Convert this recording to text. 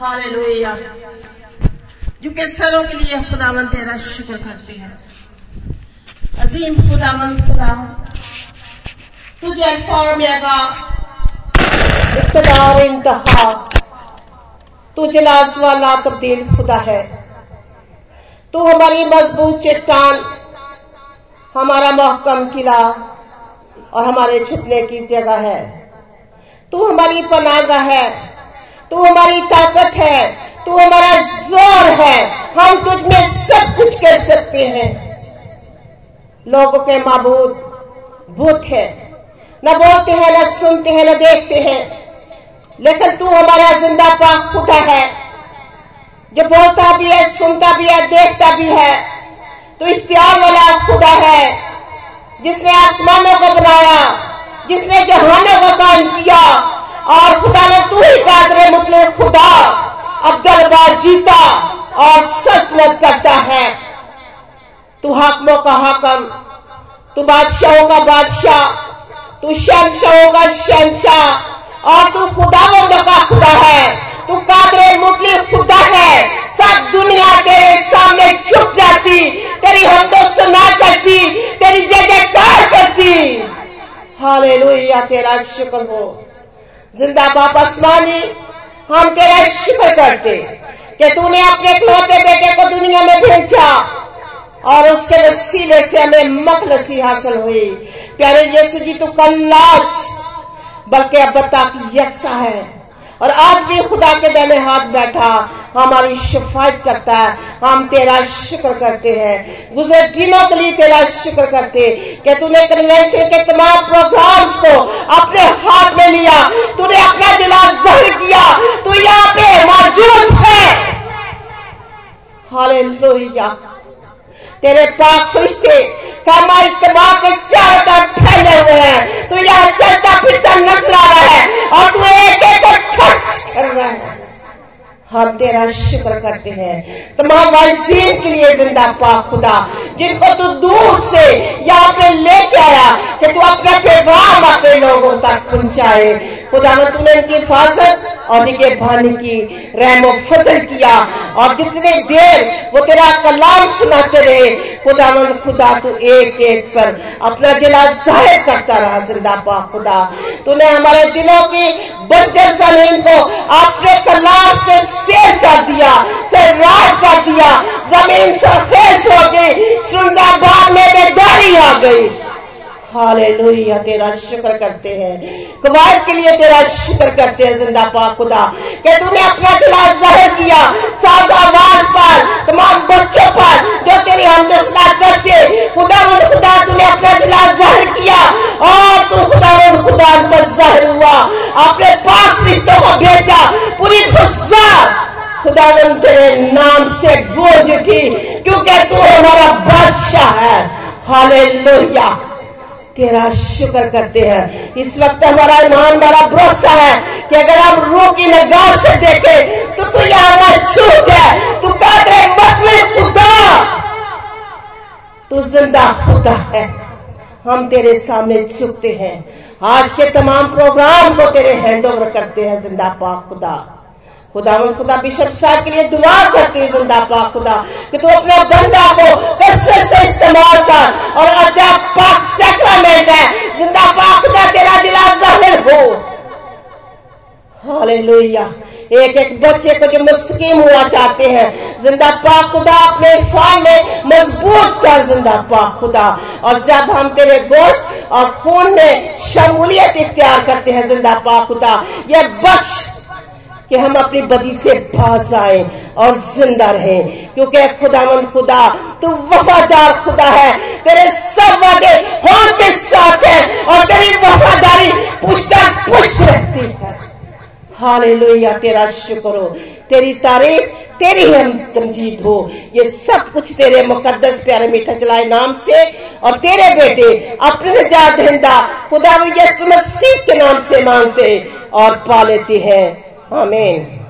Hallelujah. झुके सरों के लिए खुदावन तेरा शुक्र करते हैं। अजीम खुदावन खुदा। तुझे और इब्तदा इंतहा। तू जलाज वाला तब्दील खुदा है। तू हमारी मज़बूत चट्टान, हमारा महकम किला और हमारे छुपने की जगह है। तू हमारी पनागा है। तू हमारी ताकत है, तू हमारा ज़ोर है, हम तुझ में सब कुछ कर सकते हैं। लोगों के माबूद भूत है। न बोलते हैं, न सुनते हैं, न देखते हैं। लेकिन तू हमारा ज़िंदा पाक खुदा है। जो बोलता भी है, सुनता भी है, देखता भी है तो इख्तियार वाला खुदा है, जिसने आसमानों को बनाया, जिसने जहानों को काम किया। और खुदा ने तू ही कादरे मुतले खुदा। बार जीता और सचलत करता है। तू हाकमों का हाकम तू बादशाहों का बादशाह। तू शहशाहों का शहशाह और तू खुदावंदों का खुदा है। तू कादरे मुतले खुदा है। सब दुनिया तेरे सामने झुक जाती। तेरी हम तो सुना करती। तेरी जगह जयकार करती। हालेलुया, तेरा शुक्र हो। ज़िंदा बाप आसमानी हम तेरा शुक्र करते कि तूने अपने इकलौते बेटे को दुनिया में भेजा और उससे वसीले से हमें मखलसी हासिल हुई। प्यारे यीशु जी, तू कल्लाज बल्कि अब तक यकसा है। और आज भी खुदा के दाने हाथ बैठा, हमारी शिफायत करता है, हम तेरा शुक्र करते हैं। गुजरे दिनों के लिए तेरा शुक्र करते कि तूने कन्वेंशन के तमाम प्रोग्राम्स को अपने हाथ में लिया, तूने अपना दिला जहर किया, तू यहाँ पे मौजूद है। हालेलुया। तेरे पाक फरिश्ते कमा इज्तमा के चारों तरफ़ फैले हुए हैं। तो यहाँ चलता फिरता नज़र आ रहा है और तू एक एक को टच कर रहा है। हम तेरा शुक्र करते हैं। तमाम वाइजीन के लिए ज़िंदा पाक खुदा, जिनको तू दूर से यहाँ पे लेके आया कि तू अपना पैगाम अपने लोगों तक पहुँचाए खुदा ने तूने इनकी हिफाजत और इनके भानी की रहमो फजल किया और जितने देर वो तेरा कलाम सुनाते रहे खुदा खुदा तू एक एक पर अपना जिला ज़ाहिर करता रहा ज़िंदा पा खुदा तूने हमारे दिलों की बंजर ज़मीन को अपने कलाम से सेल कर दिया से राज कर दिया ज़मीन सरफेस हो गई सुंदरबाग में बेदारी आ गई हालेलुया, तेरा शुक्र करते हैं। कवायद के लिए तेरा शुक्र करते हैं, ज़िंदा पा खुदा। कि तूने अपना दिला ज़ाहिर किया साज आवाज़ पर, तमाम बच्चों पर, जो तेरी हम करते खुदा खुदा, तूने अपना दिला ज़ाहिर किया, और तू खुदा खुदा पर ज़ाहिर हुआ। अपने पास रिश्तों को भेजा, पूरी खुजा खुदा तेरे नाम से गूंज उठी, क्योंकि तू हमारा बादशाह है। हालेलुया। तेरा शुक्र करते हैं। इस वक्त हमारा ईमान बड़ा भरोसा है कि अगर हम रूह की निगाह से देखें तो तू यहाँ मौजूद है। तू कहते मतलब खुदा। तू ज़िंदा खुदा है। हम तेरे सामने झुकते हैं। आज के तमाम प्रोग्राम को तेरे हैंड ओवर करते हैं, ज़िंदा पाक खुदा। खुदा खुदा बिशप साहब के लिए दुआ करते हैं, ज़िंदा पाक खुदा, कि तू अपने बंदा को कसर से इस्तेमाल कर, और अच्छा पाक सेक्रामेंट है, ज़िंदा पाक खुदा, तेरा दिला ज़ाहिर हो। हालेलुया। एक एक बच्चे को जो मुस्तकीम हुआ चाहते हैं, ज़िंदा पाक खुदा, अपने फाल में मज़बूत कर, ज़िंदा पाक खुदा। और जब हम तेरे गोश्त और खून में शमूलियत इख्तियार करते हैं, ज़िंदा पाक खुदा, यह बख्श कि हम अपनी बदी से बाज आए और ज़िंदा रहे। क्योंकि खुदावंद खुदा तू वफादार खुदा है। तेरे सब वादे हों के साथ है और तेरी वफादारी पूछता पुष्ट रहती है। हालेलुया, तेरा शुक्र हो। तेरी तारीफ़, तेरी हम तमजीद हो। ये सब कुछ तेरे मुकदस प्यारे मीठा चलाए नाम से और तेरे बेटे अपने दहिंदा खुदा यसु मसीह के नाम से मांगते और पा लेते हैं। Amém.